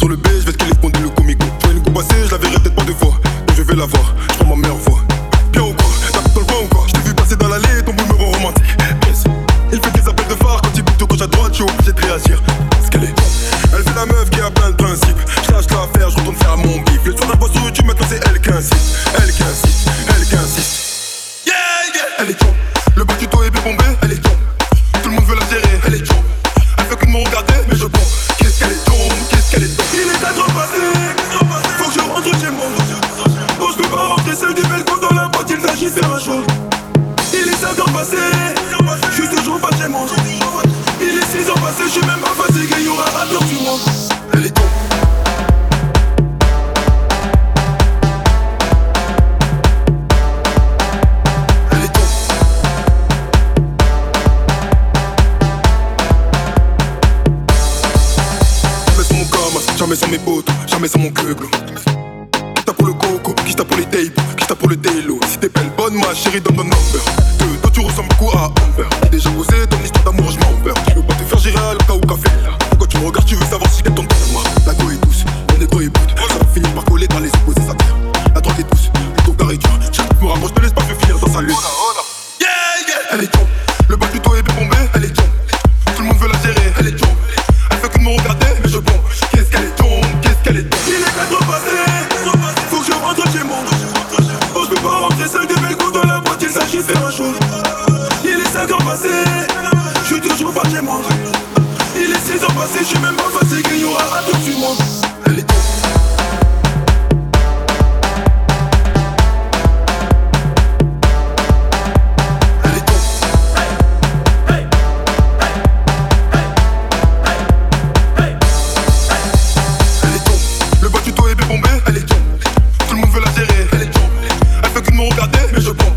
Sur le B, je vais te le comico. Pour une coup passée, je la verrai peut-être pas deux fois. Donc je vais la voir, je prends ma meilleure voix. Bien ou quoi? Tape dans le coin ou quoi? Je t'ai vu passer dans l'allée, ton numéro romantique. Yes. Il fait des appels de phare quand il bouge de gauche à droite, je suis obligé de réagir. Parce qu'elle est. Elle fait la meuf qui a plein de principes. Je lâche l'affaire, je retourne faire mon bif. Le soir d'un boisson, tu maintenant c'est elle qui insiste. Elle qui insiste, elle qui insiste. Yeah, yeah. Elle est chante. mais je pense Qu'est-ce qu'elle est tombe, qu'est-ce qu'elle est tombe Il est à trop passé, faut que je rentre chez moi. Non, je peux pas rentrer, c'est du belco dans la boîte, il s'agit, c'est un choix Il est à trop passé, je suis toujours pas chez moi. Jamais sans mes potes, jamais sans mon club. Qui t'a pour le coco, qui t'a pour les tapes, qui t'a pour le délo. Si t'es belle, bonne, ma chérie, donne ton number. Que toi tu ressembles beaucoup à Amber? Déjà posé ton histoire d'amour, je m'en perds. Je veux pas te faire gérer à l'oka ou café? Quand tu me regardes, tu veux savoir si t'es ton moi. La go est douce, le négro est brut. Ça va finir par coller dans les opposés, ça tire. La drogue est douce, donc t'arrêtes. Chaque me rapproche, te laisse pas faire finir dans sa lutte. Yeah, yeah. Elle est jump, 5 ans passés, je suis toujours pas chez moi. Il est 6 ans passés, je suis même pas passé. fatigué, y aura un tour sur moi. Elle est tombe, tout le monde veut la gérer. Elle est tombe, elle fait que de me regarder, mais je tombe.